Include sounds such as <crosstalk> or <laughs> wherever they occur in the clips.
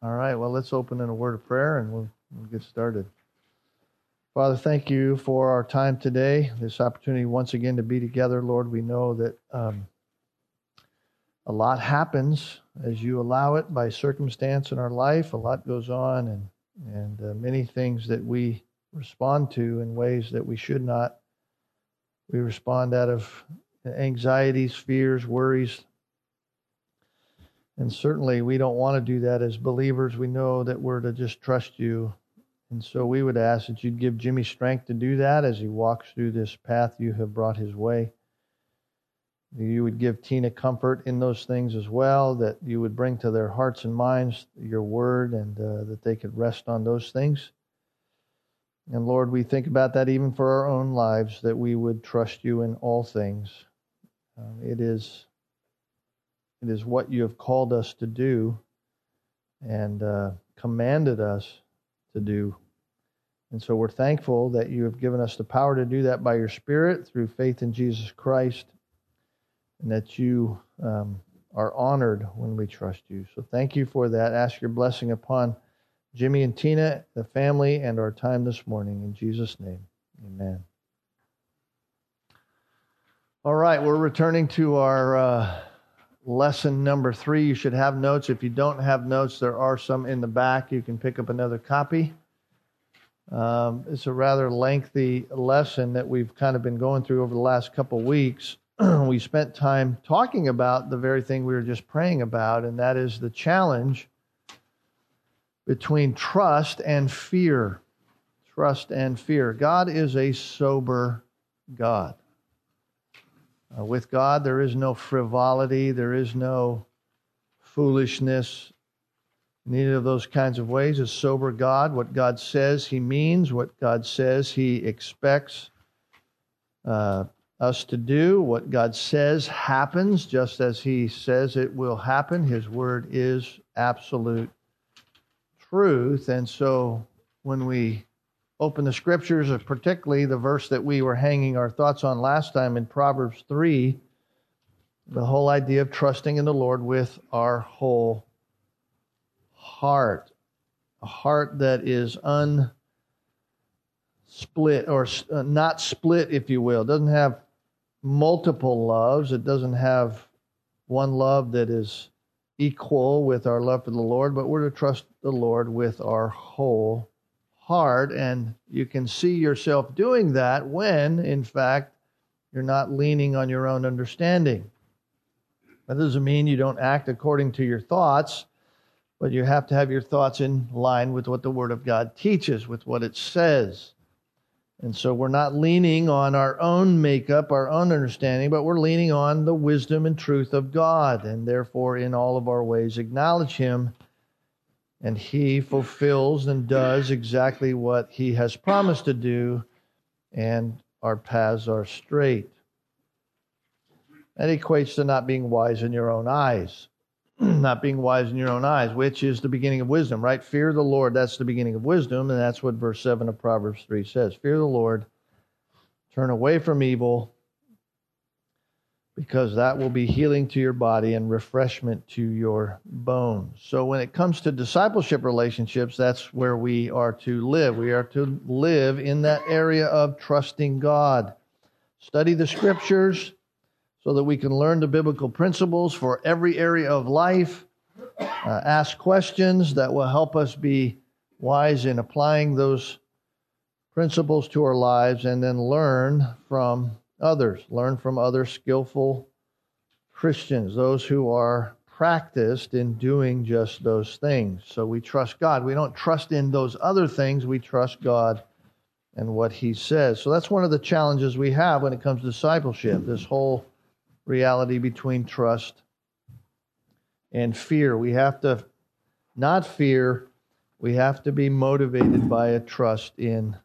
All right, well, let's open in a word of prayer and we'll, we'll get started. Father, thank you for our time today, this opportunity once again to be together. Lord, we know that um, a lot happens as you allow it by circumstance in our life. A lot goes on, and, and uh, many things that we respond to in ways that we should not. We respond out of anxieties, fears, worries, and certainly, we don't want to do that as believers. We know that we're to just trust you. And so we would ask that you'd give Jimmy strength to do that as he walks through this path you have brought his way. You would give Tina comfort in those things as well, that you would bring to their hearts and minds your word and uh, that they could rest on those things. And Lord, we think about that even for our own lives, that we would trust you in all things. Um, it is it is what you have called us to do and uh, commanded us to do. And so we're thankful that you have given us the power to do that by your Spirit through faith in Jesus Christ, and that you um, are honored when we trust you. So thank you for that. Ask your blessing upon Jimmy and Tina, the family, and our time this morning. In Jesus' name, amen. All right, we're returning to our. Uh, lesson number three. You should have notes. If you don't have notes, there are some in the back. You can pick up another copy. Um, it's a rather lengthy lesson that we've kind of been going through over the last couple weeks. <clears throat> we spent time talking about the very thing we were just praying about, and that is the challenge between trust and fear. Trust and fear. God is a sober God. Uh, with God, there is no frivolity, there is no foolishness, neither of those kinds of ways. A sober God, what God says He means, what God says He expects uh, us to do, what God says happens just as He says it will happen. His word is absolute truth. And so when we open the scriptures, particularly the verse that we were hanging our thoughts on last time in Proverbs 3, the whole idea of trusting in the Lord with our whole heart. A heart that is unsplit or uh, not split, if you will. It doesn't have multiple loves. It doesn't have one love that is equal with our love for the Lord, but we're to trust the Lord with our whole heart. And you can see yourself doing that when, in fact, you're not leaning on your own understanding. That doesn't mean you don't act according to your thoughts, but you have to have your thoughts in line with what the Word of God teaches, with what it says. And so we're not leaning on our own makeup, our own understanding, but we're leaning on the wisdom and truth of God, and therefore, in all of our ways, acknowledge Him and he fulfills and does exactly what he has promised to do, and our paths are straight. That equates to not being wise in your own eyes. <clears throat> not being wise in your own eyes, which is the beginning of wisdom, right? Fear the Lord, that's the beginning of wisdom, and that's what verse 7 of Proverbs 3 says. Fear the Lord, turn away from evil, because that will be healing to your body and refreshment to your bones. So, when it comes to discipleship relationships, that's where we are to live. We are to live in that area of trusting God. Study the scriptures so that we can learn the biblical principles for every area of life. Uh, ask questions that will help us be wise in applying those principles to our lives and then learn from others. Learn from other skillful Christians, those who are practiced in doing just those things. So we trust God. We don't trust in those other things, we trust God and what He says. So that's one of the challenges we have when it comes to discipleship this whole reality between trust and fear. We have to not fear, we have to be motivated by a trust in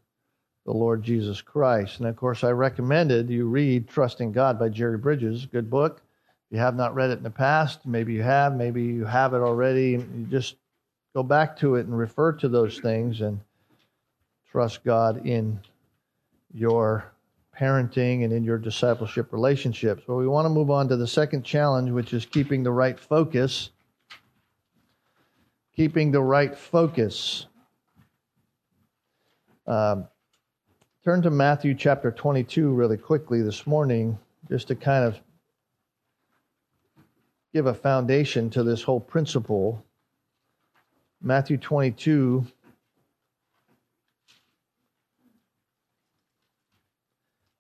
the Lord Jesus Christ. And of course, I recommended you read Trusting God by Jerry Bridges, good book. If you have not read it in the past, maybe you have, maybe you have it already. You just go back to it and refer to those things and trust God in your parenting and in your discipleship relationships. But we want to move on to the second challenge, which is keeping the right focus keeping the right focus. Um, turn to Matthew chapter 22 really quickly this morning, just to kind of give a foundation to this whole principle. Matthew 22.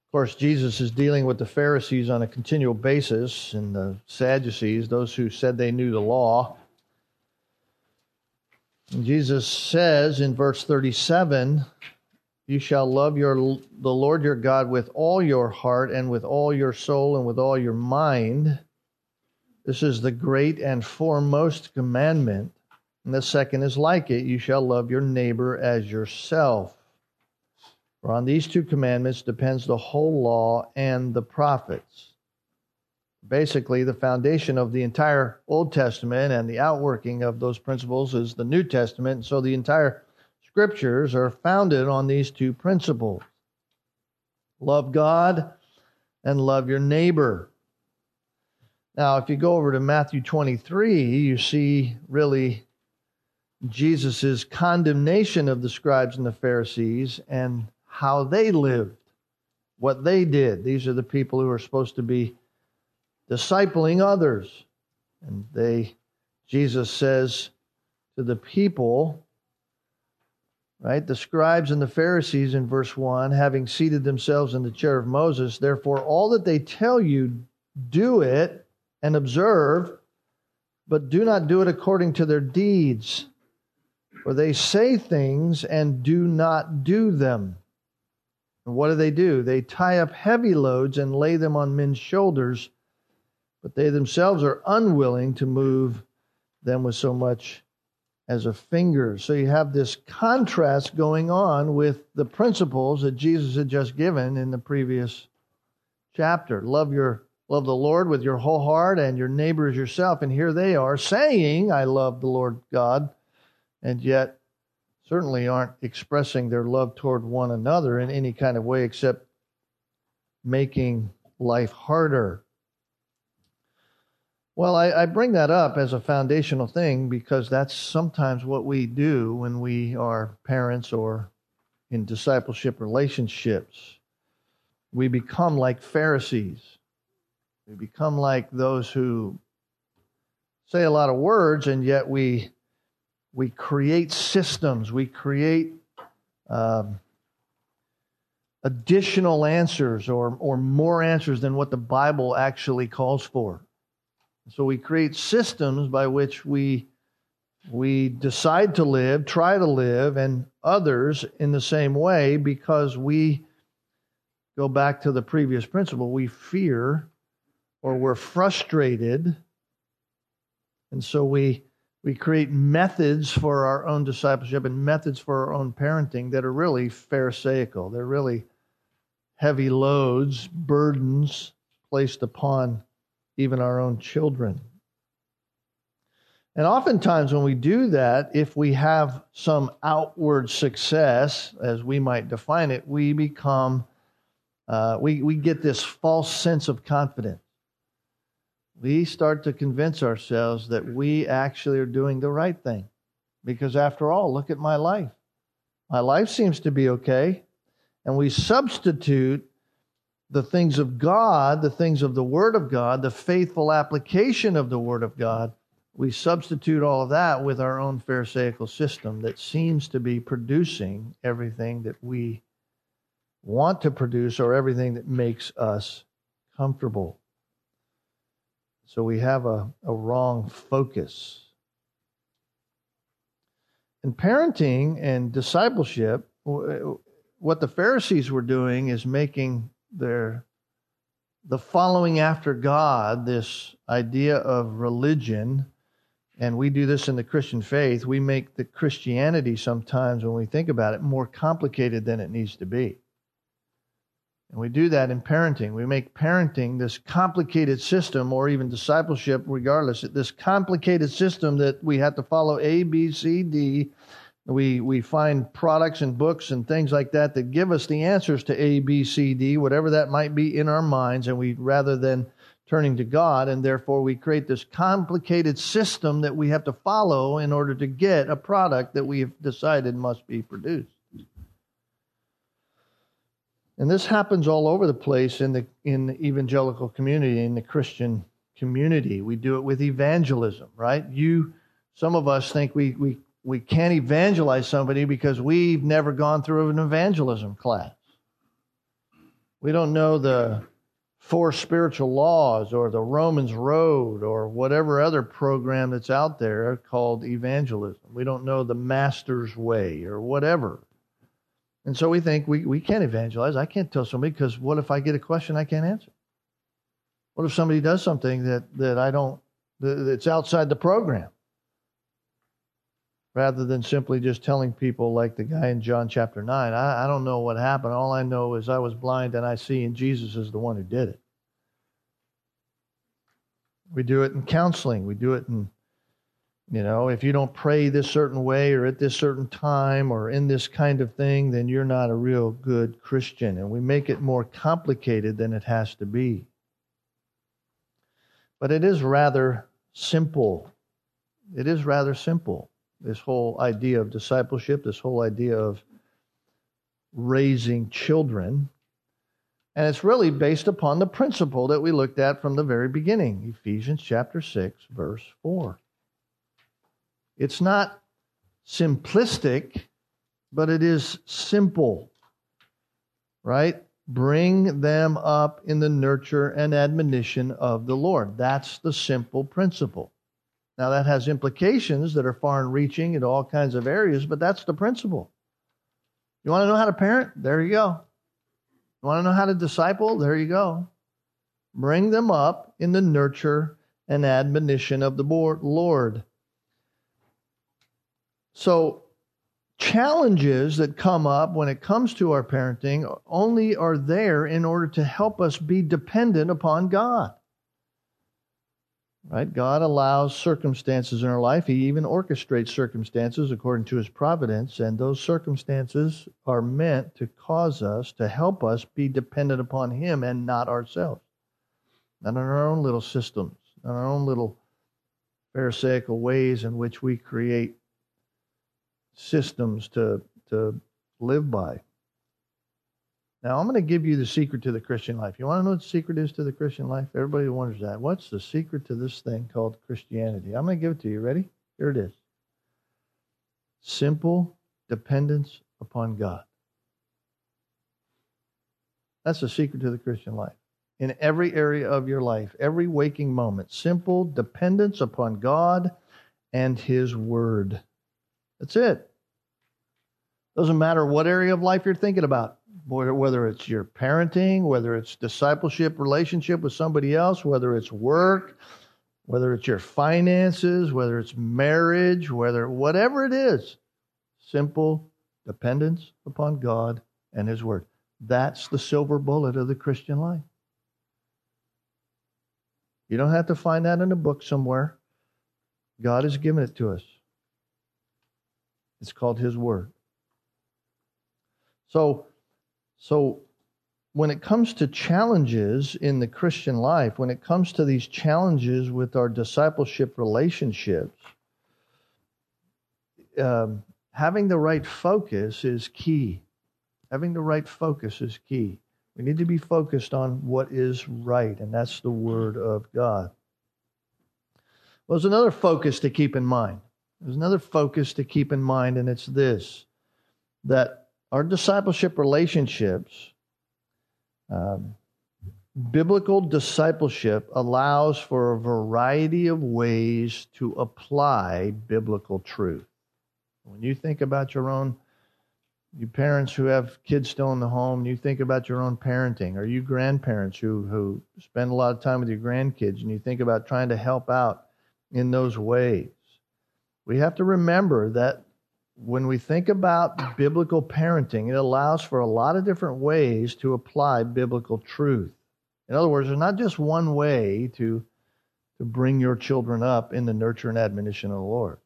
Of course, Jesus is dealing with the Pharisees on a continual basis and the Sadducees, those who said they knew the law. And Jesus says in verse 37 You shall love your, the Lord your God with all your heart and with all your soul and with all your mind. This is the great and foremost commandment. And the second is like it you shall love your neighbor as yourself. For on these two commandments depends the whole law and the prophets basically the foundation of the entire Old Testament and the outworking of those principles is the New Testament. So the entire scriptures are founded on these two principles love God and love your neighbor. Now, if you go over to Matthew 23, you see really Jesus' condemnation of the scribes and the Pharisees and how they lived, what they did. These are the people who are supposed to be discipling others. And they, Jesus says to the people, right, the scribes and the Pharisees in verse 1, having seated themselves in the chair of Moses, therefore all that they tell you, do it and observe, but do not do it according to their deeds. For they say things and do not do them. And what do they do? They tie up heavy loads and lay them on men's shoulders but they themselves are unwilling to move them with so much as a finger. So you have this contrast going on with the principles that Jesus had just given in the previous chapter. Love your love the Lord with your whole heart and your neighbor as yourself. And here they are saying, I love the Lord God, and yet certainly aren't expressing their love toward one another in any kind of way except making life harder. Well, I, I, bring that up as a foundational thing because that's sometimes what we do when we are parents or in discipleship relationships. We become like Pharisees. We become like those who say a lot of words and yet we we create systems. We create um, additional answers or or more answers than what the Bible actually calls for. So we create systems by which we we decide to live, try to live, and others in the same way because we go back to the previous principle. We fear or we're frustrated. And so we we create methods for our own discipleship and methods for our own parenting that are really pharisaical. They're really heavy loads, burdens placed upon even our own children. And oftentimes, when we do that, if we have some outward success, as we might define it, we become, uh, we, we get this false sense of confidence. We start to convince ourselves that we actually are doing the right thing. Because after all, look at my life. My life seems to be okay. And we substitute the things of God, the things of the Word of God, the faithful application of the Word of God, we substitute all of that with our own Pharisaical system that seems to be producing everything that we want to produce or everything that makes us comfortable. So we have a, a wrong focus. In parenting and discipleship, what the Pharisees were doing is making their the following after God, this idea of religion, and we do this in the Christian faith, we make the Christianity sometimes, when we think about it, more complicated than it needs to be. And we do that in parenting. We make parenting this complicated system, or even discipleship, regardless, this complicated system that we have to follow A, B, C, D, we, we find products and books and things like that that give us the answers to A, B, C, D, whatever that might be in our minds, and we rather than turning to God, and therefore we create this complicated system that we have to follow in order to get a product that we've decided must be produced. And this happens all over the place in the in the evangelical community, in the Christian community. We do it with evangelism, right? You some of us think we we we can't evangelize somebody because we've never gone through an evangelism class. We don't know the four spiritual laws or the Romans Road or whatever other program that's out there called evangelism. We don't know the Master's Way or whatever. And so we think we, we can't evangelize. I can't tell somebody because what if I get a question I can't answer? What if somebody does something that, that I don't, that's outside the program? Rather than simply just telling people, like the guy in John chapter 9, I, I don't know what happened. All I know is I was blind and I see, and Jesus is the one who did it. We do it in counseling, we do it in you know, if you don't pray this certain way or at this certain time or in this kind of thing, then you're not a real good Christian. And we make it more complicated than it has to be. But it is rather simple. It is rather simple. This whole idea of discipleship, this whole idea of raising children. And it's really based upon the principle that we looked at from the very beginning Ephesians chapter 6, verse 4. It's not simplistic, but it is simple, right? Bring them up in the nurture and admonition of the Lord. That's the simple principle. Now, that has implications that are far reaching in all kinds of areas, but that's the principle. You want to know how to parent? There you go. You want to know how to disciple? There you go. Bring them up in the nurture and admonition of the Lord. So, challenges that come up when it comes to our parenting only are there in order to help us be dependent upon God. Right? God allows circumstances in our life. He even orchestrates circumstances according to his providence, and those circumstances are meant to cause us, to help us be dependent upon him and not ourselves. Not on our own little systems, not our own little pharisaical ways in which we create systems to, to live by. Now, I'm going to give you the secret to the Christian life. You want to know what the secret is to the Christian life? Everybody wonders that. What's the secret to this thing called Christianity? I'm going to give it to you. Ready? Here it is simple dependence upon God. That's the secret to the Christian life. In every area of your life, every waking moment, simple dependence upon God and His Word. That's it. Doesn't matter what area of life you're thinking about, whether it's your parenting, whether it's discipleship, relationship with somebody else, whether it's work, whether it's your finances, whether it's marriage, whether whatever it is, simple dependence upon God and His Word. That's the silver bullet of the Christian life. You don't have to find that in a book somewhere. God has given it to us. It's called His Word. So, so when it comes to challenges in the Christian life, when it comes to these challenges with our discipleship relationships, um, having the right focus is key. Having the right focus is key. We need to be focused on what is right, and that's the Word of God. Well, there's another focus to keep in mind. There's another focus to keep in mind, and it's this that our discipleship relationships, um, biblical discipleship allows for a variety of ways to apply biblical truth. When you think about your own, you parents who have kids still in the home, you think about your own parenting, or you grandparents who, who spend a lot of time with your grandkids, and you think about trying to help out in those ways we have to remember that when we think about biblical parenting, it allows for a lot of different ways to apply biblical truth. In other words, there's not just one way to, to bring your children up in the nurture and admonition of the Lord.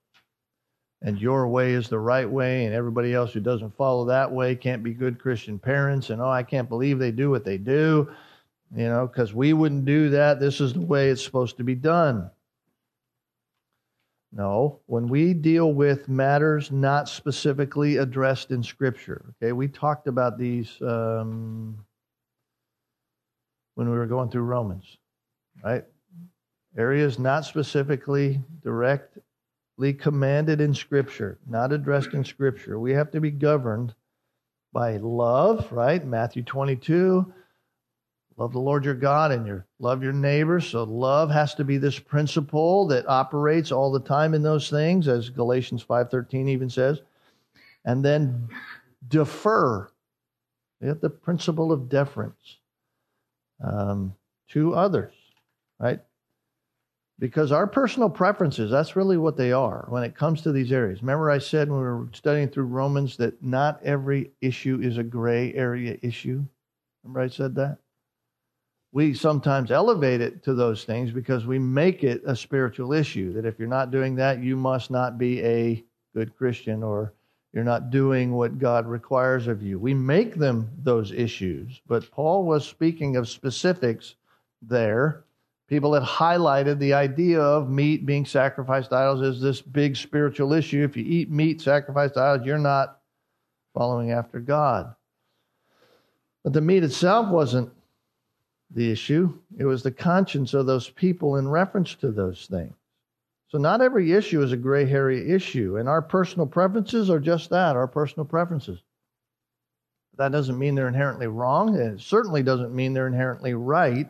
And your way is the right way, and everybody else who doesn't follow that way can't be good Christian parents. And oh, I can't believe they do what they do. you know, because we wouldn't do that. This is the way it's supposed to be done. No, when we deal with matters not specifically addressed in Scripture, okay, we talked about these um, when we were going through Romans, right? Areas not specifically directly commanded in Scripture, not addressed in Scripture. We have to be governed by love, right? Matthew 22 Love the Lord your God and your love your neighbor. So love has to be this principle that operates all the time in those things, as Galatians 5.13 even says. And then defer. Have the principle of deference um, to others, right? Because our personal preferences, that's really what they are when it comes to these areas. Remember, I said when we were studying through Romans that not every issue is a gray area issue? Remember, I said that? We sometimes elevate it to those things because we make it a spiritual issue. That if you're not doing that, you must not be a good Christian or you're not doing what God requires of you. We make them those issues, but Paul was speaking of specifics there. People had highlighted the idea of meat being sacrificed to idols as this big spiritual issue. If you eat meat sacrificed to idols, you're not following after God. But the meat itself wasn't the issue, it was the conscience of those people in reference to those things. So, not every issue is a gray hairy issue, and our personal preferences are just that our personal preferences. That doesn't mean they're inherently wrong, and it certainly doesn't mean they're inherently right.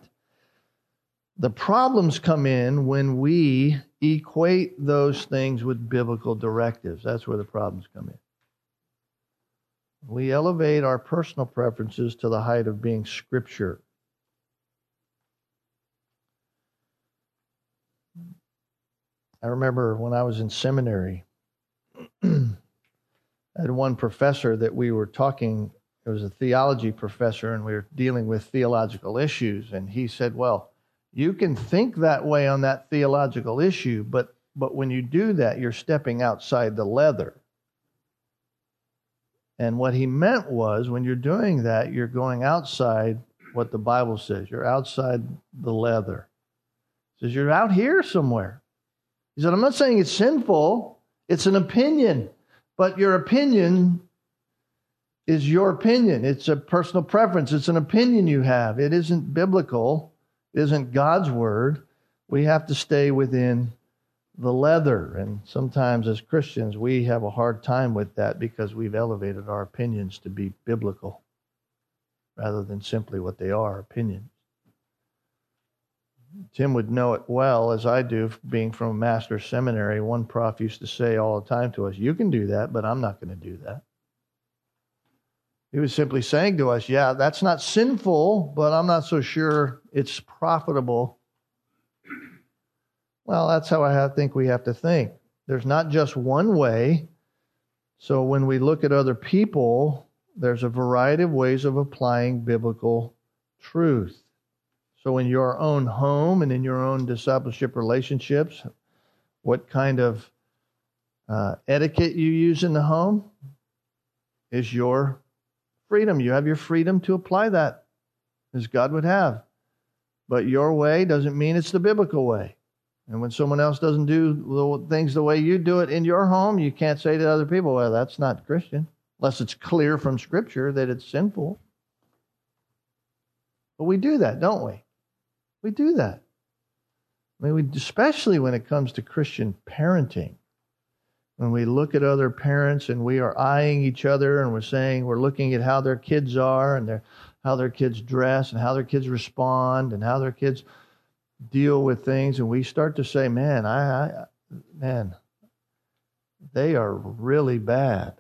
The problems come in when we equate those things with biblical directives. That's where the problems come in. We elevate our personal preferences to the height of being scripture. I remember when I was in seminary, <clears throat> I had one professor that we were talking, it was a theology professor, and we were dealing with theological issues. And he said, Well, you can think that way on that theological issue, but, but when you do that, you're stepping outside the leather. And what he meant was when you're doing that, you're going outside what the Bible says. You're outside the leather. He says you're out here somewhere. He said, I'm not saying it's sinful, it's an opinion, but your opinion is your opinion. It's a personal preference, it's an opinion you have. It isn't biblical, it isn't God's word. We have to stay within the leather. And sometimes as Christians, we have a hard time with that because we've elevated our opinions to be biblical rather than simply what they are opinions. Tim would know it well, as I do, being from a master's seminary. One prof used to say all the time to us, You can do that, but I'm not going to do that. He was simply saying to us, Yeah, that's not sinful, but I'm not so sure it's profitable. Well, that's how I think we have to think. There's not just one way. So when we look at other people, there's a variety of ways of applying biblical truth. So, in your own home and in your own discipleship relationships, what kind of uh, etiquette you use in the home is your freedom. You have your freedom to apply that as God would have. But your way doesn't mean it's the biblical way. And when someone else doesn't do the things the way you do it in your home, you can't say to other people, well, that's not Christian, unless it's clear from Scripture that it's sinful. But we do that, don't we? We do that. I mean, we, especially when it comes to Christian parenting. When we look at other parents and we are eyeing each other and we're saying we're looking at how their kids are and their, how their kids dress and how their kids respond and how their kids deal with things, and we start to say, "Man, I, I man, they are really bad,"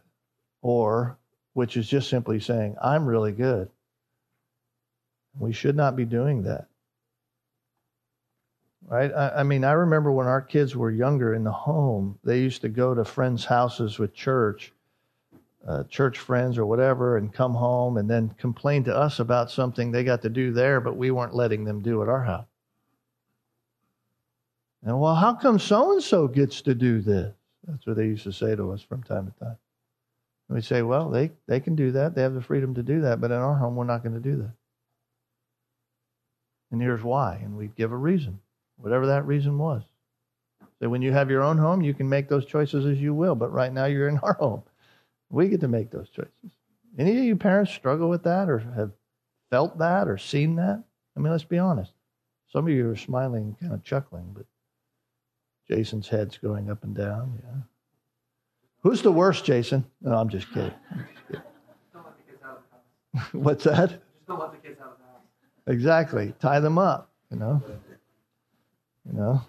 or which is just simply saying, "I'm really good." We should not be doing that right? I, I, mean, I remember when our kids were younger in the home, they used to go to friends' houses with church, uh, church friends or whatever, and come home and then complain to us about something they got to do there, but we weren't letting them do at our house. And well, how come so and so gets to do this? That's what they used to say to us from time to time. And we'd say, well, they, they can do that. They have the freedom to do that, but in our home, we're not going to do that. And here's why. And we'd give a reason, whatever that reason was. So when you have your own home, you can make those choices as you will. But right now, you're in <laughs> our home. We get to make those choices. Any of you parents struggle with that or have felt that or seen that? I mean, let's be honest. Some of you are smiling, kind of chuckling, but Jason's head's going up and down. Yeah. Who's the worst, Jason? No, I'm just kidding. I'm <laughs> just kidding. <laughs> What's that? Just don't let the kids out of the house. Exactly. Tie them up, you know. You know.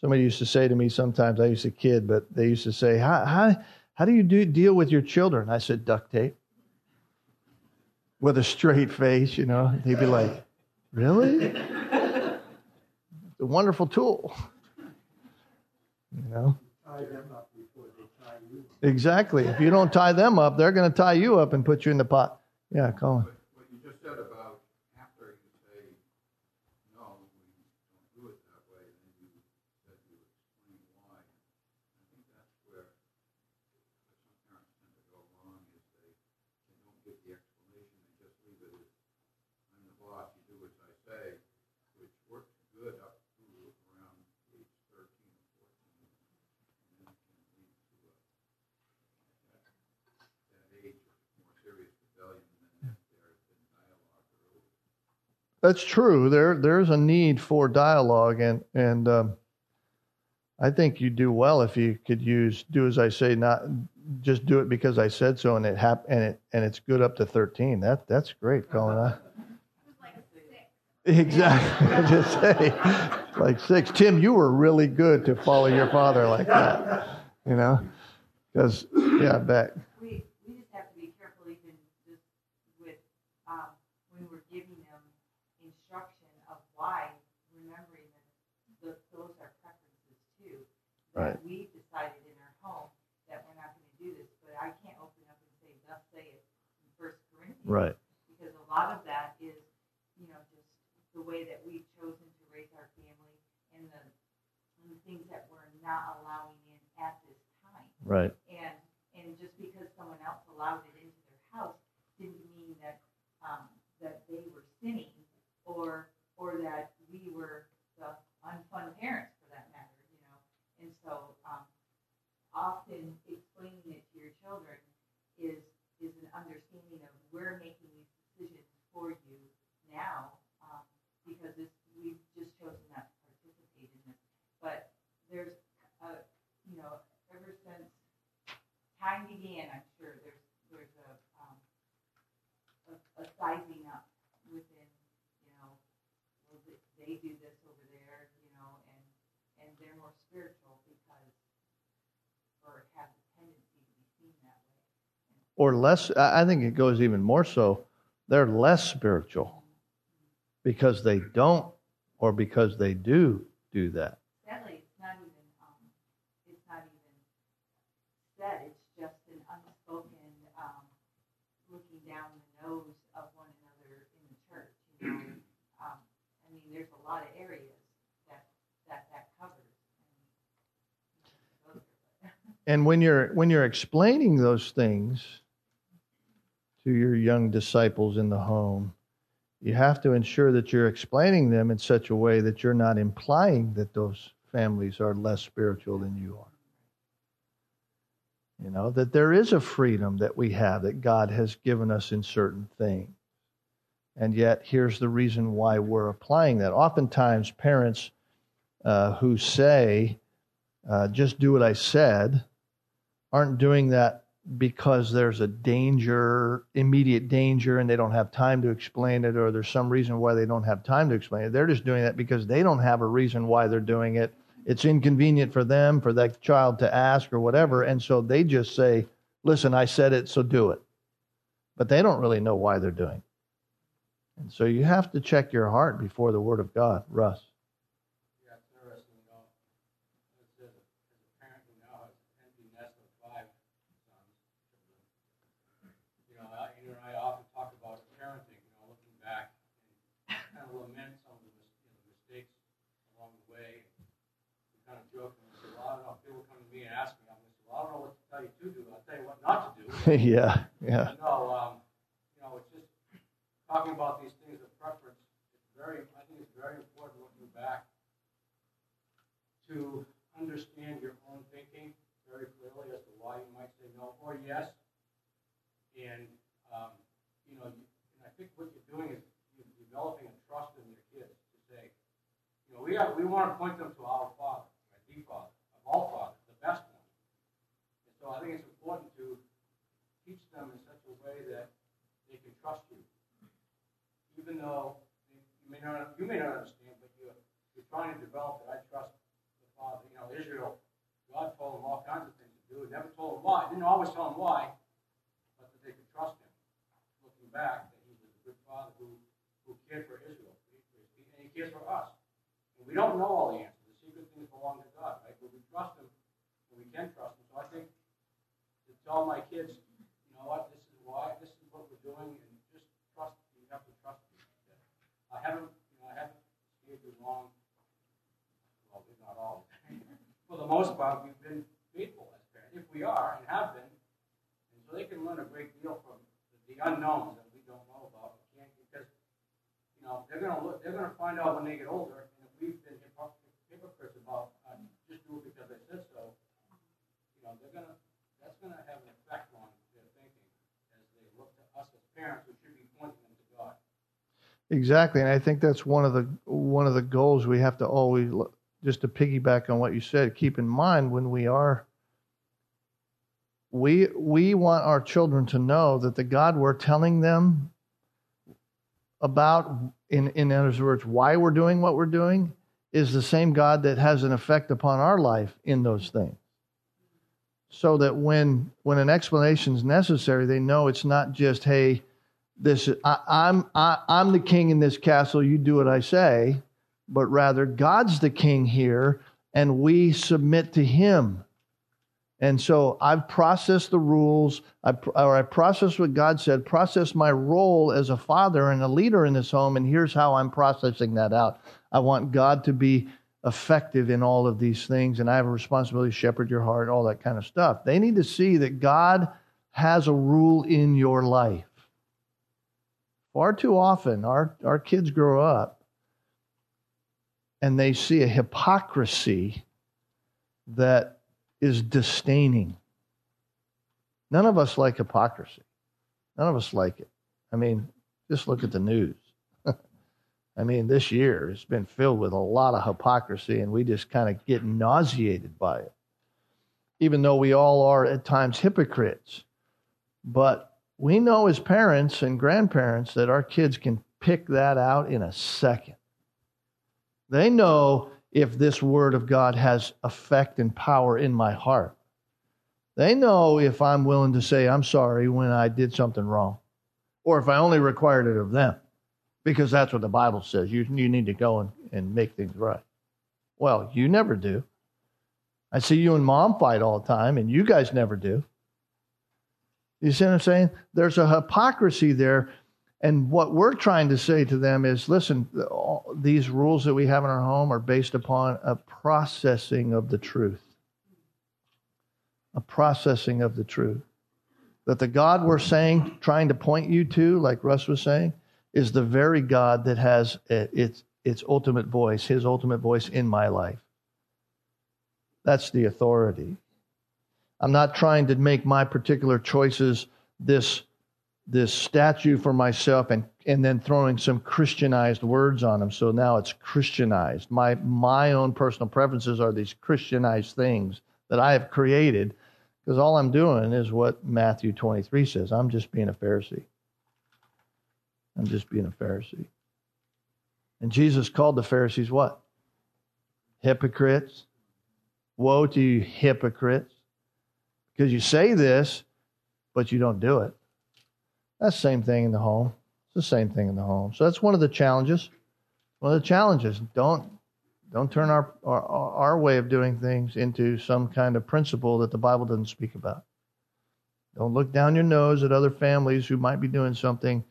Somebody used to say to me sometimes, I used to kid, but they used to say, How how how do you do deal with your children? I said, duct tape. With a straight face, you know. They'd be like, Really? It's a wonderful tool. You know? Exactly. If you don't tie them up, they're going to tie you up and put you in the pot. Yeah, Colin. What what you just said about after you say, no, we don't do it that way, and then you said you explain why. I think that's where some parents tend to go wrong, is they, they don't give the explanation, they just leave it as, I'm the boss, you do as I say, which works good up to around age thirteen or fourteen. And then it can lead to a, that, that age of more serious rebellion than if there had been dialogue earlier. That's true. There, there's a need for dialogue, and and um, I think you do well if you could use "do as I say," not just do it because I said so, and it hap- and it and it's good up to thirteen. That that's great, Colin. I, exactly. <laughs> Just say like six. Tim, you were really good to follow your father like that. You know, because yeah, back. We, we just have to be careful even just with, um, when we're giving them instruction of why, remembering that th those are preferences too. Right. We decided in our home that we're not gonna do this, but I can't open up and say, thus say it in First Corinthians. Right. Because a lot of that is, you know, just the way that we've chosen to raise our family and the, and the things that we're not allowing in at this time. Right. And, and just because someone else allowed it into their house didn't mean that, um, that they were sinning or, or that we were the unfun parents for that matter, you know? And so, um, often explaining it to your children is, is an understanding of we're making these decisions for you now, um, because this, we've just chosen not to participate in this. But there's, uh, you know, ever since time began, I'm sure there's there's a um, a, a sizing up within, you know, well, they do this over there, you know, and and they're more spiritual because or have the tendency to be seen that way. Or less i think it goes even more so they're less spiritual because they don't or because they do do that Sadly, it's not even um, it's not even said. It's just an unspoken um, looking down the nose of one another in the church. You know, um, I mean, there's a lot of areas that that that covers. And, and when you're when you're explaining those things to your young disciples in the home. You have to ensure that you're explaining them in such a way that you're not implying that those families are less spiritual than you are. You know that there is a freedom that we have that god has given us in certain things. And yet here's the reason why we're applying that. Oftentimes parents uh, who say uh, just do what i said aren't doing that because there's a danger, immediate danger, and they don't have time to explain it, or there's some reason why they don't have time to explain it. They're just doing that because they don't have a reason why they're doing it. It's inconvenient for them, for that child to ask, or whatever. And so they just say, Listen, I said it, so do it. But they don't really know why they're doing it. And so you have to check your heart before the Word of God. Russ. tell you to do. I'll tell you what not to do. <laughs> yeah, yeah. No, um, you know, it's just talking about these things of preference. It's very, I think it's very important looking back to understand your own thinking very clearly as to why you might say no or yes. And um, you know, you, and I think what you're doing is you're developing a trust in your kids to say, you know, we have, we want to point them to our Father, our deep Father, of all fathers. So I think it's important to teach them in such a way that they can trust you, even though you may not you may not understand, but you're you're trying to develop that I trust the Father. You know, Israel, God told them all kinds of things to do. He never told them why. He didn't always tell them why, but that they could trust Him. Looking back, that He was a good Father who who cared for Israel, and He cares for us. And we don't know all the answers. The secret things belong to God, right? But we trust Him, and we can trust Him. So I think tell my kids, you know what, this is why, this is what we're doing, and just trust. You have to trust me. I haven't, you know, I haven't steered you wrong. Well, not all. <laughs> For the most part, we've been faithful as parents, if we are and have been. And so they can learn a great deal from the unknowns that we don't know about. We can't because, you know, they're gonna look, they're gonna find out when they get older. And if we've been hypocr- hypocrites about uh, just do it because I said so, you know, they're gonna, that's gonna have an effect on their thinking as they look to us as parents, who should be pointing them to God. Exactly, and I think that's one of the one of the goals we have to always just to piggyback on what you said. Keep in mind when we are we we want our children to know that the God we're telling them about in in other words why we're doing what we're doing is the same God that has an effect upon our life in those things. So that when when an explanation is necessary, they know it's not just hey this I, I'm I, I'm the king in this castle. You do what I say, but rather God's the king here, and we submit to Him. And so I've processed the rules, I, or I processed what God said, processed my role as a father and a leader in this home, and here's how I'm processing that out. I want God to be effective in all of these things, and I have a responsibility to shepherd your heart, all that kind of stuff. They need to see that God has a rule in your life. Far too often, our, our kids grow up and they see a hypocrisy that is disdaining. None of us like hypocrisy. None of us like it. I mean, just look at the news. I mean, this year has been filled with a lot of hypocrisy, and we just kind of get nauseated by it. Even though we all are at times hypocrites. But we know as parents and grandparents that our kids can pick that out in a second. They know if this word of God has effect and power in my heart. They know if I'm willing to say, I'm sorry when I did something wrong, or if I only required it of them, because that's what the Bible says. You, you need to go and, and make things right. Well, you never do. I see you and mom fight all the time, and you guys never do. You see what I'm saying? There's a hypocrisy there. And what we're trying to say to them is listen, all these rules that we have in our home are based upon a processing of the truth. A processing of the truth. That the God we're saying, trying to point you to, like Russ was saying, is the very God that has uh, its, its ultimate voice, his ultimate voice in my life. That's the authority. I'm not trying to make my particular choices this this statue for myself and and then throwing some Christianized words on them. So now it's Christianized. My my own personal preferences are these Christianized things that I have created because all I'm doing is what Matthew 23 says. I'm just being a Pharisee. I'm just being a Pharisee. And Jesus called the Pharisees what? Hypocrites. Woe to you, hypocrites. Because you say this, but you don't do it. That's the same thing in the home. It's the same thing in the home. So that's one of the challenges. One of the challenges. Don't don't turn our, our our way of doing things into some kind of principle that the Bible doesn't speak about. Don't look down your nose at other families who might be doing something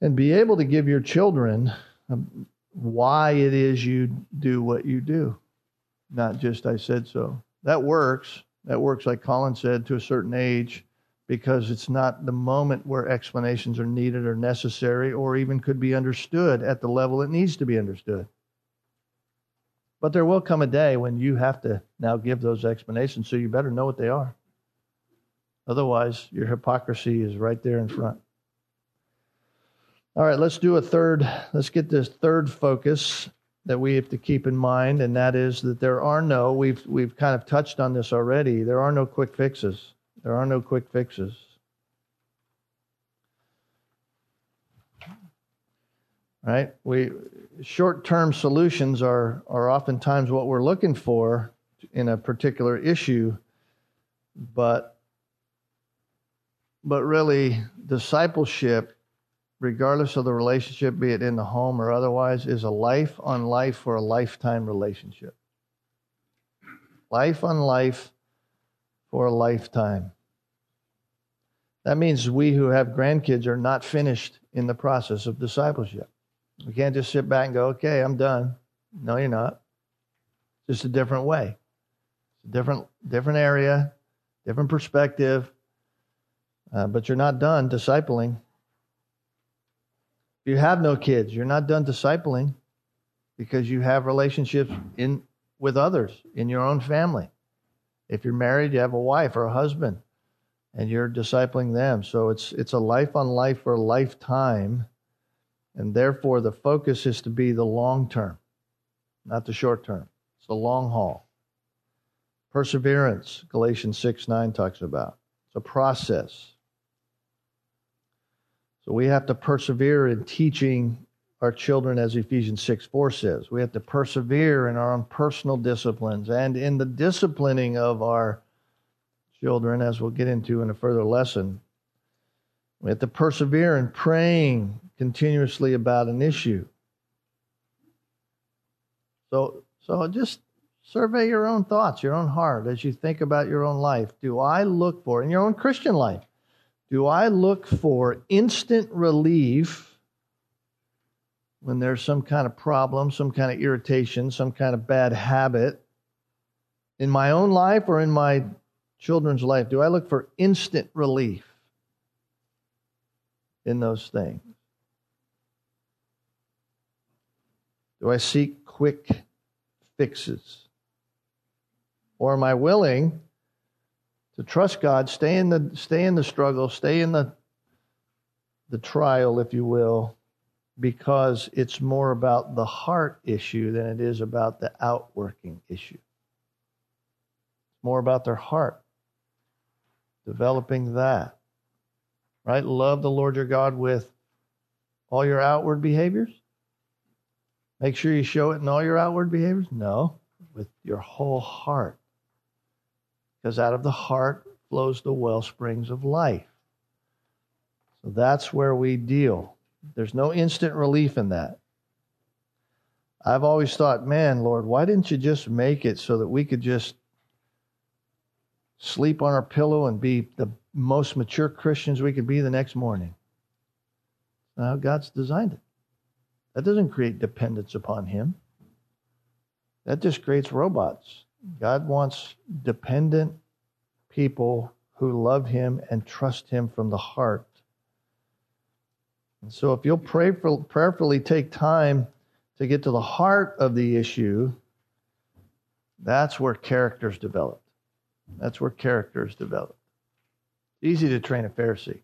and be able to give your children um, why it is you do what you do. Not just I said so. That works. That works, like Colin said, to a certain age, because it's not the moment where explanations are needed or necessary or even could be understood at the level it needs to be understood. But there will come a day when you have to now give those explanations, so you better know what they are. Otherwise, your hypocrisy is right there in front. All right, let's do a third, let's get this third focus that we have to keep in mind, and that is that there are no, we've, we've kind of touched on this already, there are no quick fixes. There are no quick fixes. right? We short-term solutions are are oftentimes what we're looking for in a particular issue, but but really discipleship, regardless of the relationship, be it in the home or otherwise, is a life on life for a lifetime relationship. Life on life for a lifetime. That means we who have grandkids are not finished in the process of discipleship. We can't just sit back and go, okay, I'm done. No, you're not. It's Just a different way. It's a different, different area, different perspective. Uh, but you're not done discipling. If you have no kids, you're not done discipling because you have relationships in with others in your own family. If you're married, you have a wife or a husband, and you're discipling them. So it's it's a life on life for a lifetime and therefore, the focus is to be the long term, not the short term. It's the long haul. Perseverance, Galatians 6 9 talks about. It's a process. So we have to persevere in teaching our children, as Ephesians 6 4 says. We have to persevere in our own personal disciplines and in the disciplining of our children, as we'll get into in a further lesson. We have to persevere in praying continuously about an issue. So, so just survey your own thoughts, your own heart as you think about your own life. Do I look for, in your own Christian life, do I look for instant relief when there's some kind of problem, some kind of irritation, some kind of bad habit in my own life or in my children's life? Do I look for instant relief? in those things? Do I seek quick fixes? Or am I willing to trust God, stay in the stay in the struggle, stay in the the trial, if you will, because it's more about the heart issue than it is about the outworking issue. It's more about their heart, developing that right? Love the Lord your God with all your outward behaviors. Make sure you show it in all your outward behaviors. No, with your whole heart. Because out of the heart flows the well springs of life. So that's where we deal. There's no instant relief in that. I've always thought, man, Lord, why didn't you just make it so that we could just sleep on our pillow and be the most mature Christians we could be the next morning. Now, God's designed it. That doesn't create dependence upon Him. That just creates robots. God wants dependent people who love Him and trust Him from the heart. And so, if you'll pray for, prayerfully take time to get to the heart of the issue, that's where characters develop. That's where characters develop. Easy to train a Pharisee. It's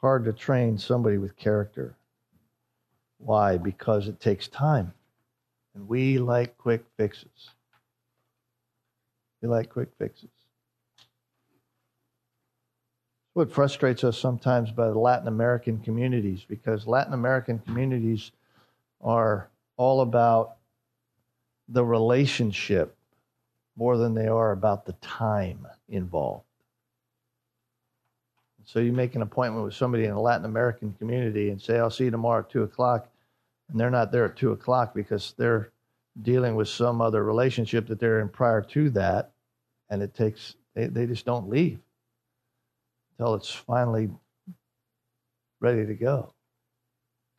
hard to train somebody with character. Why? Because it takes time. And we like quick fixes. We like quick fixes. What frustrates us sometimes by the Latin American communities, because Latin American communities are all about the relationship more than they are about the time involved. So you make an appointment with somebody in a Latin American community and say, I'll see you tomorrow at 2 o'clock. And they're not there at 2 o'clock because they're dealing with some other relationship that they're in prior to that. And it takes, they, they just don't leave until it's finally ready to go.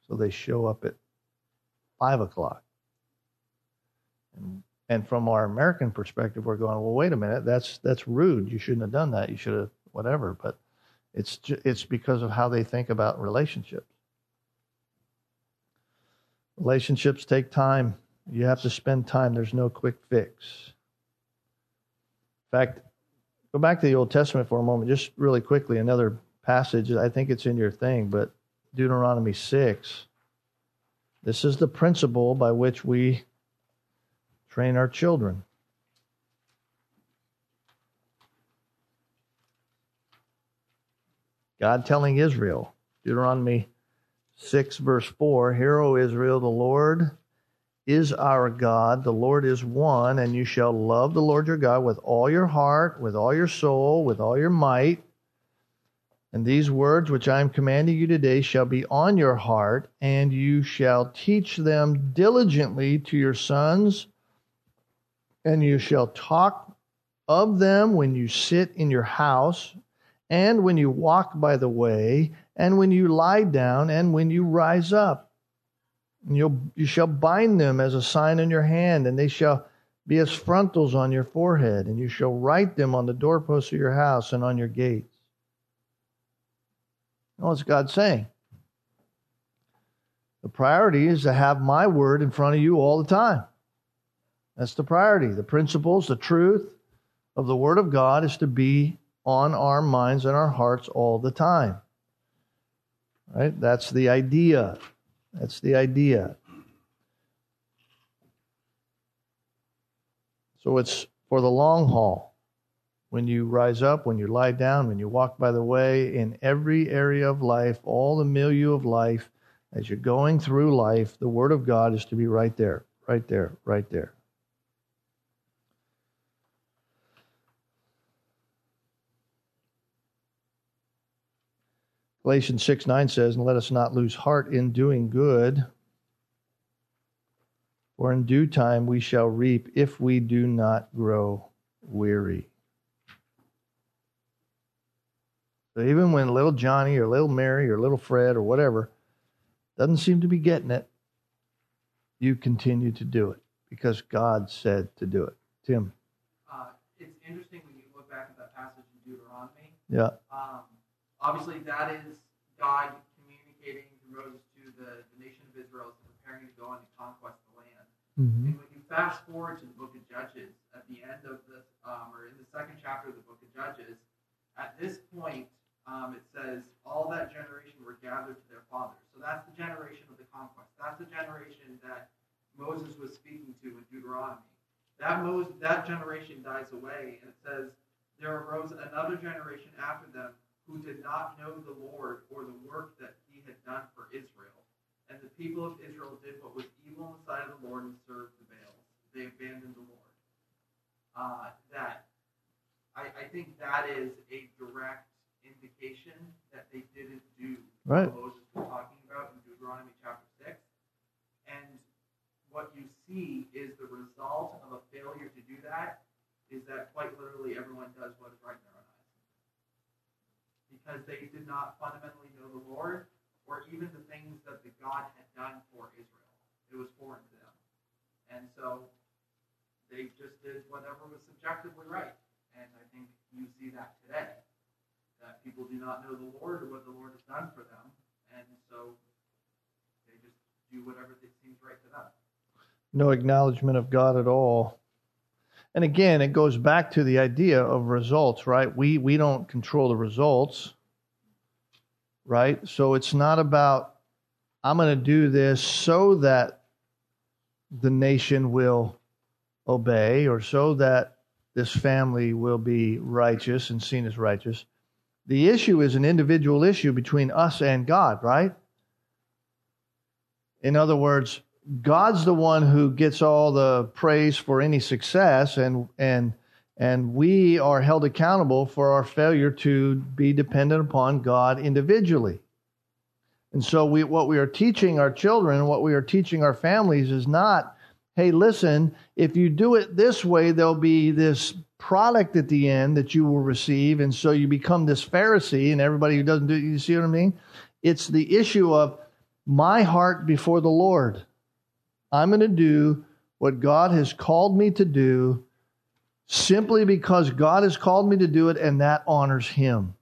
So they show up at 5 o'clock. And and from our American perspective, we're going, well, wait a minute, that's that's rude. You shouldn't have done that. You should have whatever. But it's it's because of how they think about relationships. Relationships take time. You have to spend time. There's no quick fix. In fact, go back to the Old Testament for a moment, just really quickly. Another passage. I think it's in your thing, but Deuteronomy six. This is the principle by which we train our children. God telling Israel, Deuteronomy 6, verse 4 Hear, O Israel, the Lord is our God, the Lord is one, and you shall love the Lord your God with all your heart, with all your soul, with all your might. And these words which I am commanding you today shall be on your heart, and you shall teach them diligently to your sons, and you shall talk of them when you sit in your house, and when you walk by the way, and when you lie down, and when you rise up. And you'll, you shall bind them as a sign in your hand, and they shall be as frontals on your forehead, and you shall write them on the doorposts of your house and on your gates. What's God saying? The priority is to have my word in front of you all the time. That's the priority. The principles, the truth of the word of God is to be on our minds and our hearts all the time. Right? That's the idea. That's the idea. So it's for the long haul. When you rise up, when you lie down, when you walk by the way, in every area of life, all the milieu of life, as you're going through life, the Word of God is to be right there, right there, right there. Galatians 6 9 says, And let us not lose heart in doing good, for in due time we shall reap if we do not grow weary. So even when little Johnny or little Mary or little Fred or whatever doesn't seem to be getting it, you continue to do it because God said to do it. Tim. Uh, it's interesting when you look back at that passage in Deuteronomy. Yeah. Um, obviously, that is God communicating through Moses to the, the nation of Israel as preparing to go on to conquest the land. Mm-hmm. And when you fast forward to the book of Judges, at the end of this, um, or in the second chapter of the book of Judges, at this point, um, it says, all that generation were gathered to their fathers. So that's the generation of the conquest. That's the generation that Moses was speaking to in Deuteronomy. That, Moses, that generation dies away, and it says, there arose another generation after them who did not know the Lord or the work that he had done for Israel. And the people of Israel did what was evil in the sight of the Lord and served the Baals. They abandoned the Lord. Uh, that I, I think that is a direct indication that they didn't do right. what Moses was talking about in Deuteronomy chapter 6. And what you see is the result of a failure to do that is that quite literally everyone does what is right in their own eyes. Because they did not fundamentally know the Lord or even the things that the God had done for Israel. It was foreign to them. And so they just did whatever was subjectively right. And I think you see that today that people do not know the Lord or what the Lord has done for them, and so they just do whatever seems right to them. No acknowledgement of God at all. And again, it goes back to the idea of results, right? We we don't control the results, right? So it's not about I'm going to do this so that the nation will obey or so that this family will be righteous and seen as righteous. The issue is an individual issue between us and God, right? In other words, God's the one who gets all the praise for any success and and and we are held accountable for our failure to be dependent upon God individually. And so we what we are teaching our children, what we are teaching our families is not, hey, listen, if you do it this way, there'll be this product at the end that you will receive. And so you become this Pharisee, and everybody who doesn't do it, you see what I mean? It's the issue of my heart before the Lord. I'm going to do what God has called me to do simply because God has called me to do it, and that honors Him.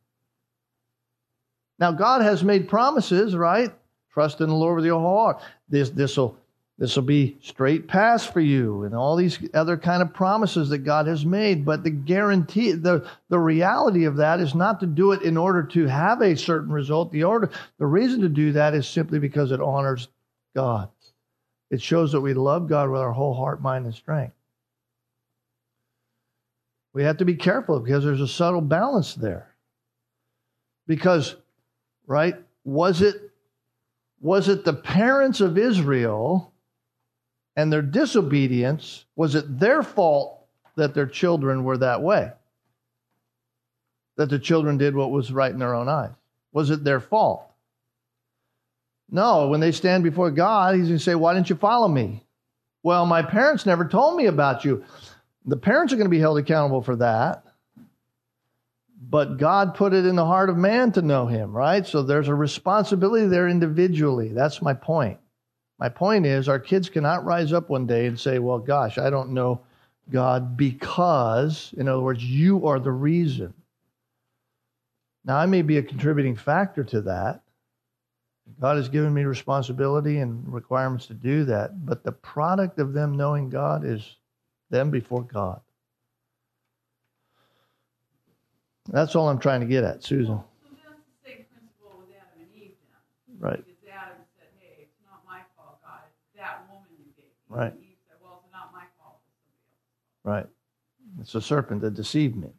Now, God has made promises, right? Trust in the Lord with your heart. This this will this will be straight paths for you, and all these other kind of promises that God has made. But the guarantee, the the reality of that is not to do it in order to have a certain result. The order, the reason to do that is simply because it honors God. It shows that we love God with our whole heart, mind, and strength. We have to be careful because there's a subtle balance there. Because, right, was it Was it the parents of Israel and their disobedience? Was it their fault that their children were that way? That the children did what was right in their own eyes? Was it their fault? No, when they stand before God, He's going to say, Why didn't you follow me? Well, my parents never told me about you. The parents are going to be held accountable for that. But God put it in the heart of man to know Him, right? So there's a responsibility there individually. That's my point. My point is, our kids cannot rise up one day and say, Well, gosh, I don't know God because, in other words, you are the reason. Now, I may be a contributing factor to that. God has given me responsibility and requirements to do that, but the product of them knowing God is them before God. That's all I'm trying to get at, Susan. So that's the same principle with Adam and Eve. Right. Because Adam said, hey, it's not my fault, God, it's that woman you gave me. Right. And Eve said, well, it's not my fault, it's. Right. It's a serpent that deceived me.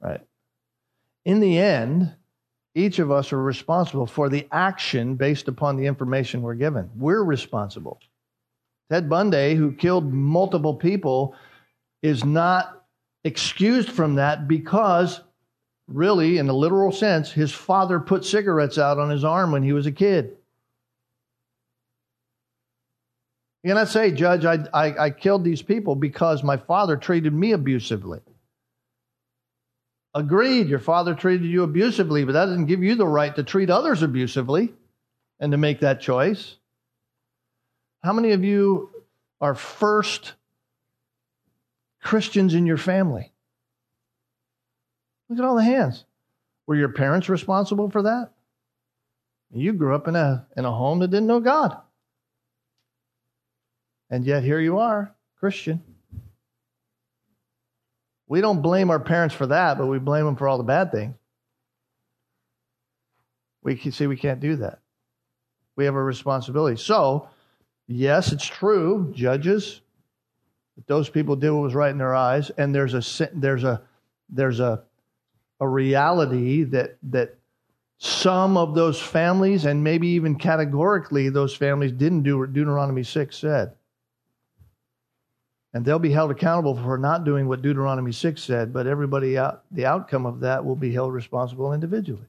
Right. In the end, each of us are responsible for the action based upon the information we're given. We're responsible. Ted Bundy, who killed multiple people, is not excused from that because, really, in a literal sense, his father put cigarettes out on his arm when he was a kid. You cannot say, Judge, I, I, I killed these people because my father treated me abusively. Agreed, your father treated you abusively, but that doesn't give you the right to treat others abusively and to make that choice. How many of you are first Christians in your family? Look at all the hands. Were your parents responsible for that? You grew up in a, in a home that didn't know God. And yet here you are, Christian. We don't blame our parents for that, but we blame them for all the bad things. We can see we can't do that. We have a responsibility. So, yes, it's true, judges, those people did what was right in their eyes, and there's a there's a there's a a reality that that some of those families, and maybe even categorically, those families didn't do what Deuteronomy six said. And they'll be held accountable for not doing what Deuteronomy 6 said, but everybody out, the outcome of that will be held responsible individually.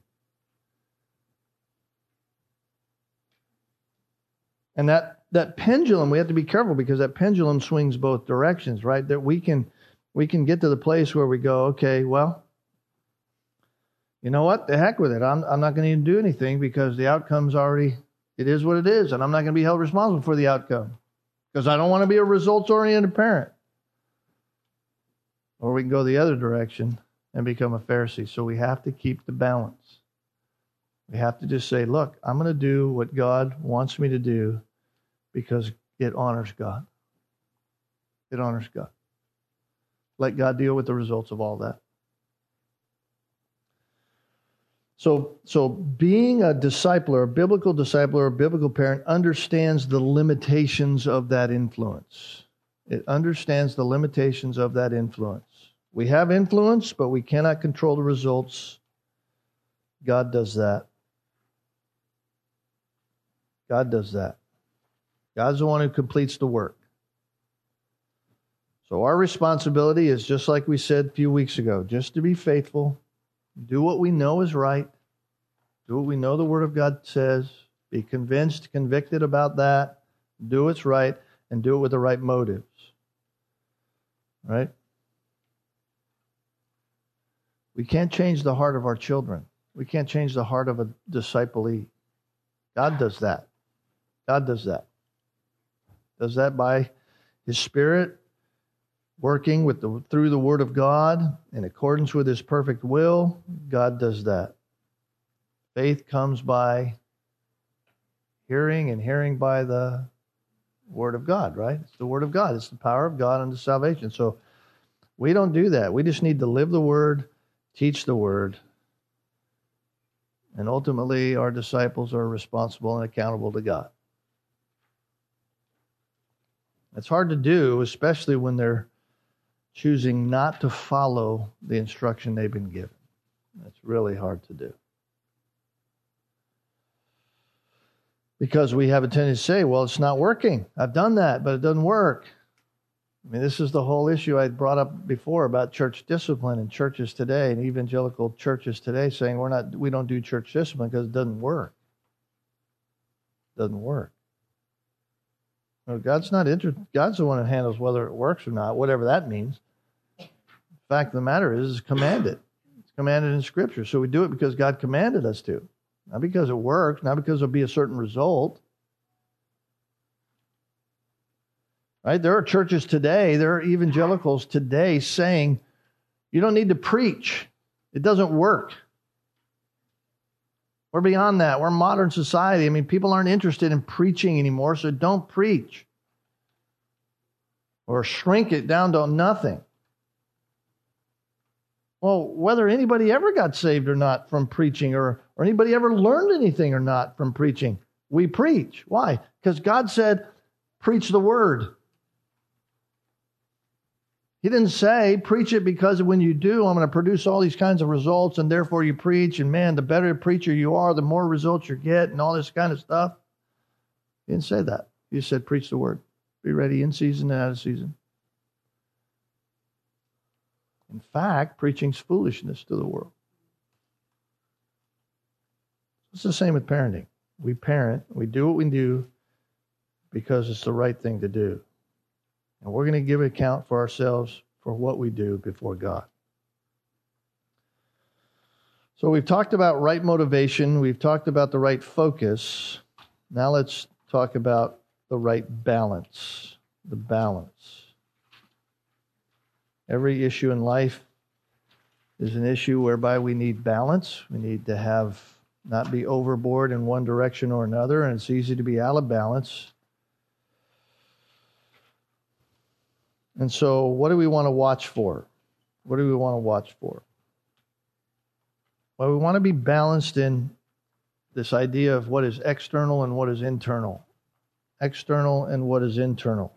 And that, that pendulum, we have to be careful because that pendulum swings both directions, right? That we can we can get to the place where we go, okay, well, you know what? The heck with it. I'm I'm not going to even do anything because the outcome's already it is what it is, and I'm not going to be held responsible for the outcome because I don't want to be a results oriented parent. Or we can go the other direction and become a Pharisee. So we have to keep the balance. We have to just say, look, I'm going to do what God wants me to do because it honors God. It honors God. Let God deal with the results of all that. So, so being a discipler, a biblical discipler, a biblical parent understands the limitations of that influence. It understands the limitations of that influence. We have influence, but we cannot control the results. God does that. God does that. God's the one who completes the work. So our responsibility is just like we said a few weeks ago, just to be faithful, do what we know is right. Do what we know the Word of God says. Be convinced, convicted about that. Do what's right, and do it with the right motives. Right? We can't change the heart of our children. We can't change the heart of a disciplee. God does that. God does that. Does that by His Spirit working with the, through the Word of God in accordance with His perfect will. God does that. Faith comes by hearing, and hearing by the Word of God, right? It's the Word of God. It's the power of God unto salvation. So we don't do that. We just need to live the Word, teach the Word, and ultimately our disciples are responsible and accountable to God. It's hard to do, especially when they're choosing not to follow the instruction they've been given. That's really hard to do. because we have a tendency to say, well, it's not working. I've done that, but it doesn't work. I mean, this is the whole issue I brought up before about church discipline in churches today and evangelical churches today saying we're not we don't do church discipline because it doesn't work. It doesn't work. God's not interested. God's the one that handles whether it works or not, whatever that means. The fact of the matter is, it's commanded. It's commanded in Scripture. So we do it because God commanded us to, not because it works, not because there'll be a certain result. Right? There are churches today, there are evangelicals today saying, you don't need to preach. It doesn't work. We're beyond that. We're modern society. I mean, people aren't interested in preaching anymore, so don't preach. Or shrink it down to nothing. Well, whether anybody ever got saved or not from preaching, or, or anybody ever learned anything or not from preaching, we preach. Why? Because God said, preach the word. He didn't say, preach it because when you do, I'm going to produce all these kinds of results, and therefore you preach. And man, the better preacher you are, the more results you get, and all this kind of stuff. He didn't say that. He said, preach the word. Be ready in season and out of season. In fact, preaching's foolishness to the world. It's the same with parenting. We parent, we do what we do because it's the right thing to do. And we're going to give account for ourselves for what we do before God. So we've talked about right motivation, we've talked about the right focus. Now let's talk about the right balance. The balance. Every issue in life is an issue whereby we need balance. We need to have not be overboard in one direction or another, and it's easy to be out of balance And so, what do we want to watch for? What do we want to watch for? Well, we want to be balanced in this idea of what is external and what is internal. External and what is internal.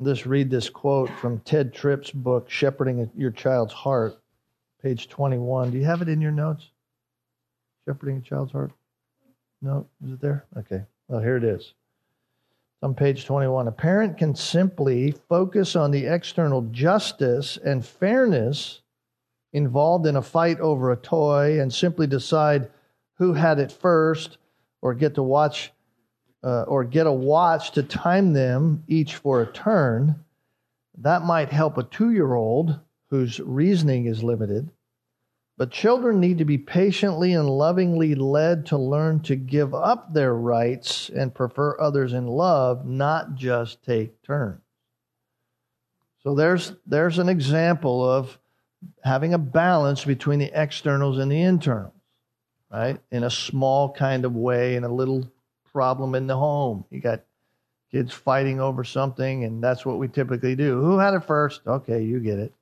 Let's read this quote from Ted Tripp's book, Shepherding Your Child's Heart, page 21. Do you have it in your notes? Shepherding a Child's Heart? No? Is it there? Okay. Well, here it is on page 21. A parent can simply focus on the external justice and fairness involved in a fight over a toy and simply decide who had it first or get to watch uh, or get a watch to time them each for a turn. That might help a two year old whose reasoning is limited but children need to be patiently and lovingly led to learn to give up their rights and prefer others in love, not just take turns. So there's there's an example of having a balance between the externals and the internals, right? In a small kind of way, in a little problem in the home. You got kids fighting over something, and that's what we typically do. Who had it first? Okay, you get it.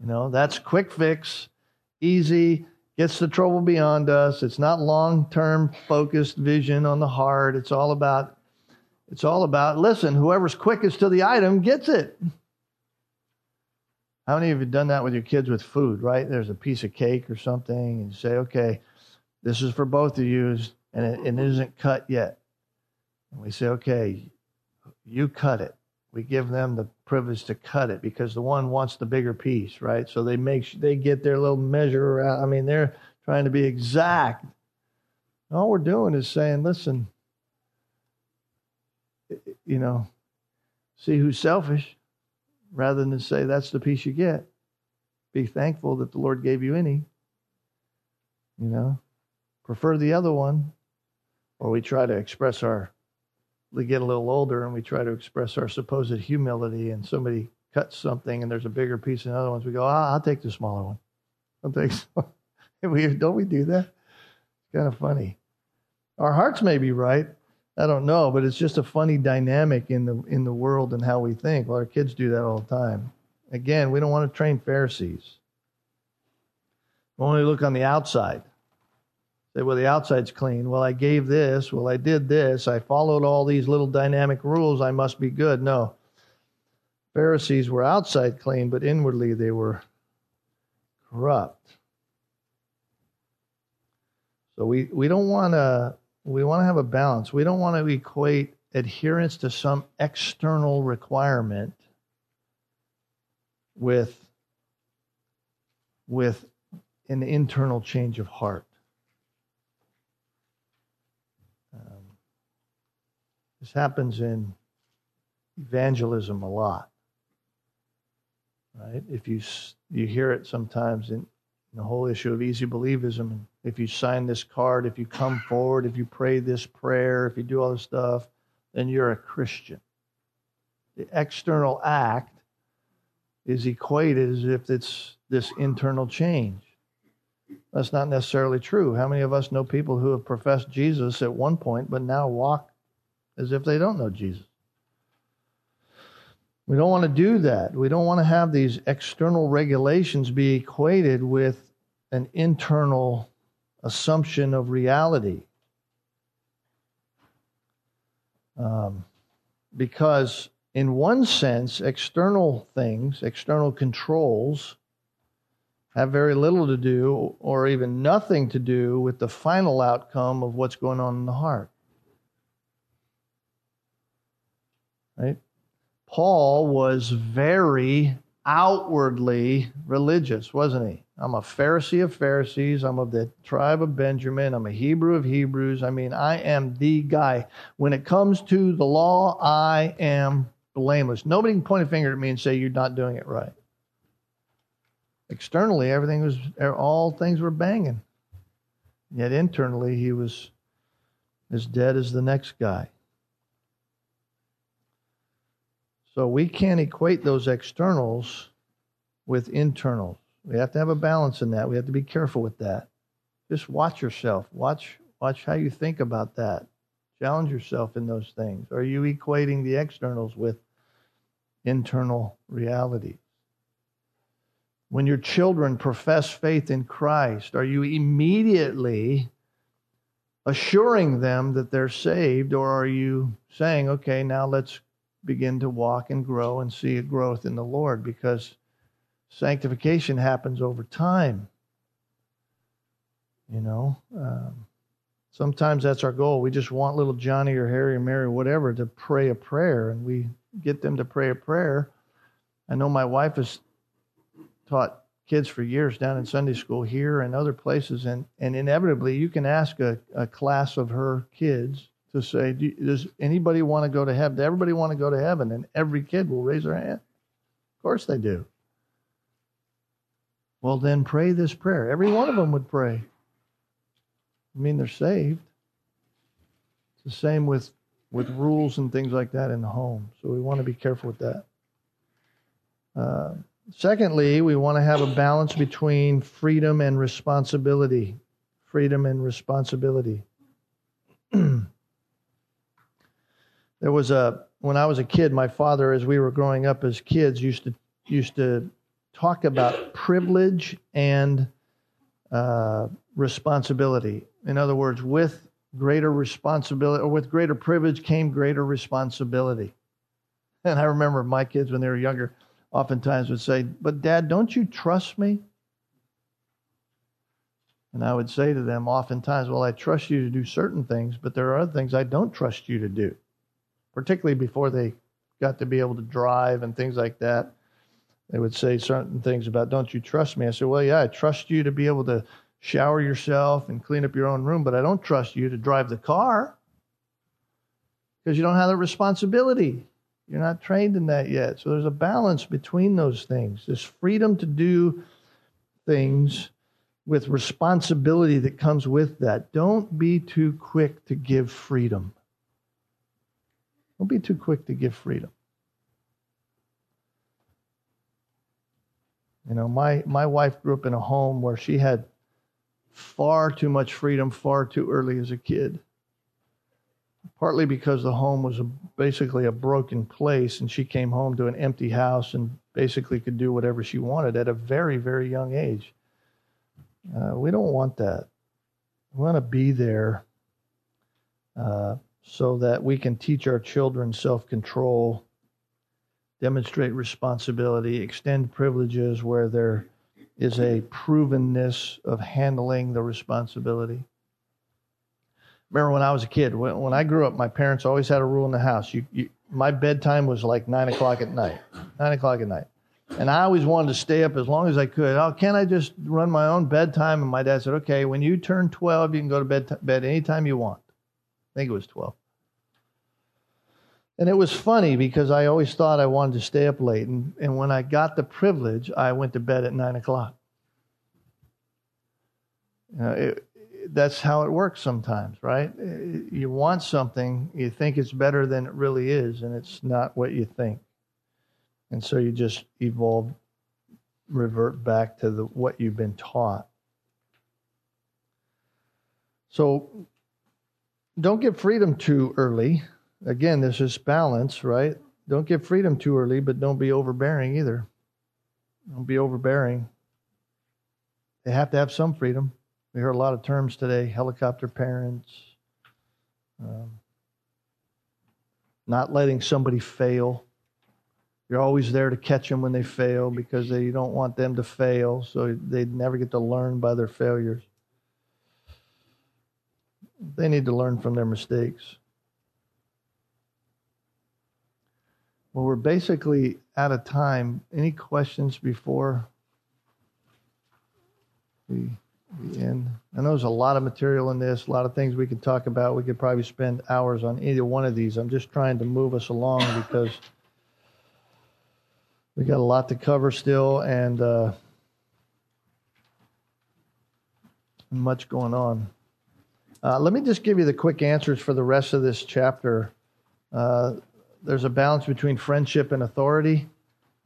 You know, that's quick fix easy, gets the trouble beyond us. It's not long term focused vision on the heart. It's all about, it's all about, listen, whoever's quickest to the item gets it. How many of you done that with your kids with food, right? There's a piece of cake or something, and you say, okay, this is for both of you, and it, it isn't cut yet. And we say, okay, you cut it we give them the privilege to cut it because the one wants the bigger piece, right? So they make they get their little measure around. I mean, they're trying to be exact. All we're doing is saying, listen, you know, see who's selfish, rather than say that's the piece you get. Be thankful that the Lord gave you any. You know, prefer the other one, or we try to express our we get a little older and we try to express our supposed humility, and somebody cuts something and there's a bigger piece than other ones, we go, ah, I'll take the smaller one. I'll take. <laughs> we don't we do that? It's kind of funny. Our hearts may be right. I don't know, but it's just a funny dynamic in the in the world and how we think. Well, our kids do that all the time. Again, we don't want to train Pharisees. We only look on the outside. Say, well, the outside's clean. Well, I gave this. Well, I did this. I followed all these little dynamic rules. I must be good. No. Pharisees were outside clean, but inwardly they were corrupt. So we, we don't want to we want to have a balance. We don't want to equate adherence to some external requirement with with an internal change of heart. This happens in evangelism a lot, right? If you you hear it sometimes in, in the whole issue of easy believism, if you sign this card, if you come forward, if you pray this prayer, if you do all this stuff, then you're a Christian. The external act is equated as if it's this internal change. That's not necessarily true. How many of us know people who have professed Jesus at one point but now walk as if they don't know Jesus? We don't want to do that. We don't want to have these external regulations be equated with an internal assumption of reality. Um, because, in one sense, external things, external controls, have very little to do or even nothing to do with the final outcome of what's going on in the heart. Right? Paul was very outwardly religious, wasn't he? I'm a Pharisee of Pharisees. I'm of the tribe of Benjamin. I'm a Hebrew of Hebrews. I mean, I am the guy. When it comes to the law, I am blameless. Nobody can point a finger at me and say you're not doing it right. Externally, everything was, all things were banging. Yet internally, he was as dead as the next guy. So we can't equate those externals with internals. We have to have a balance in that. We have to be careful with that. Just watch yourself. Watch watch how you think about that. Challenge yourself in those things. Are you equating the externals with internal realities? When your children profess faith in Christ, are you immediately assuring them that they're saved, or are you saying, okay, now let's begin to walk and grow and see a growth in the Lord? Because Sanctification happens over time. You know, um, sometimes that's our goal. We just want little Johnny or Harry or Mary or whatever to pray a prayer, and we get them to pray a prayer. I know my wife has taught kids for years down in Sunday school here and other places, and, and inevitably you can ask a, a class of her kids to say, Does anybody want to go to heaven? Does everybody want to go to heaven? And every kid will raise their hand. Of course they do. Well, then pray this prayer. Every one of them would pray. I mean, they're saved. It's the same with, with rules and things like that in the home. So we want to be careful with that. Uh, secondly, we want to have a balance between freedom and responsibility. Freedom and responsibility. <clears throat> there was a when I was a kid, my father, as we were growing up as kids, used to used to talk about privilege and uh, responsibility. In other words, with greater responsibility or with greater privilege came greater responsibility. And I remember my kids when they were younger oftentimes would say, But dad, don't you trust me? And I would say to them oftentimes, Well, I trust you to do certain things, but there are other things I don't trust you to do, particularly before they got to be able to drive and things like that they would say certain things about, don't you trust me? I said, well, yeah, I trust you to be able to shower yourself and clean up your own room, but I don't trust you to drive the car because you don't have the responsibility. You're not trained in that yet. So there's a balance between those things. There's freedom to do things with responsibility that comes with that. Don't be too quick to give freedom. Don't be too quick to give freedom. You know, my, my wife grew up in a home where she had far too much freedom far too early as a kid. Partly because the home was a, basically a broken place and she came home to an empty house and basically could do whatever she wanted at a very, very young age. Uh, we don't want that. We want to be there uh, so that we can teach our children self control demonstrate responsibility, extend privileges where there is a provenness of handling the responsibility. remember when I was a kid, when, when I grew up, my parents always had a rule in the house. You, you, my bedtime was like nine o'clock at night, nine o'clock at night. And I always wanted to stay up as long as I could. Oh, can't I just run my own bedtime? And my dad said, okay, when you turn 12, you can go to bed, bed anytime you want. I think it was 12. And it was funny because I always thought I wanted to stay up late. And, and when I got the privilege, I went to bed at 9 o'clock. You know, it, that's how it works sometimes, right? You want something, you think it's better than it really is, and it's not what you think. And so you just evolve, revert back to the, what you've been taught. So don't get freedom too early. Again, this is balance, right? Don't get freedom too early, but don't be overbearing either. Don't be overbearing. They have to have some freedom. We heard a lot of terms today helicopter parents, um, not letting somebody fail. You're always there to catch them when they fail because they, you don't want them to fail, so they never get to learn by their failures. They need to learn from their mistakes. Well, we're basically out of time. Any questions before we? the end. I know there's a lot of material in this, a lot of things we could talk about. We could probably spend hours on either one of these. I'm just trying to move us along because we got a lot to cover still and uh, much going on. Uh, let me just give you the quick answers for the rest of this chapter. Uh, there's a balance between friendship and authority.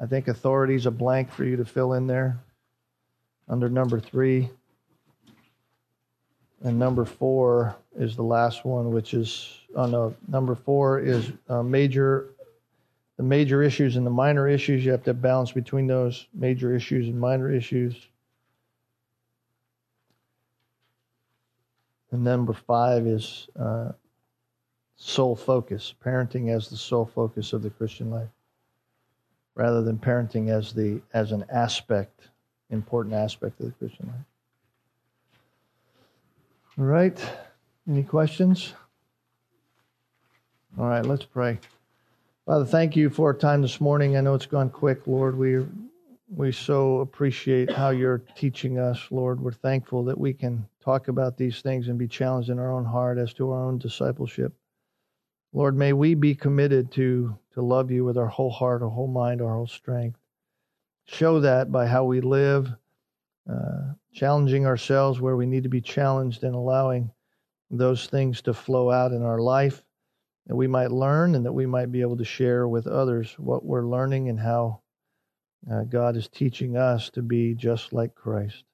I think authority is a blank for you to fill in there under number three. And number four is the last one, which is, oh no, number four is uh, major, the major issues and the minor issues. You have to balance between those major issues and minor issues. And number five is uh, sole focus, parenting as the sole focus of the Christian life, rather than parenting as the as an aspect, important aspect of the Christian life. All right. Any questions? All right, let's pray. Father, thank you for our time this morning. I know it's gone quick, Lord. We we so appreciate how you're teaching us, Lord. We're thankful that we can talk about these things and be challenged in our own heart as to our own discipleship. Lord, may we be committed to to love you with our whole heart, our whole mind, our whole strength. Show that by how we live, uh, challenging ourselves where we need to be challenged and allowing those things to flow out in our life that we might learn and that we might be able to share with others what we're learning and how uh, God is teaching us to be just like Christ.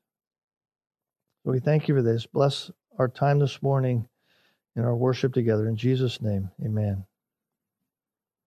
So we thank you for this. Bless our time this morning in our worship together. In Jesus' name, amen.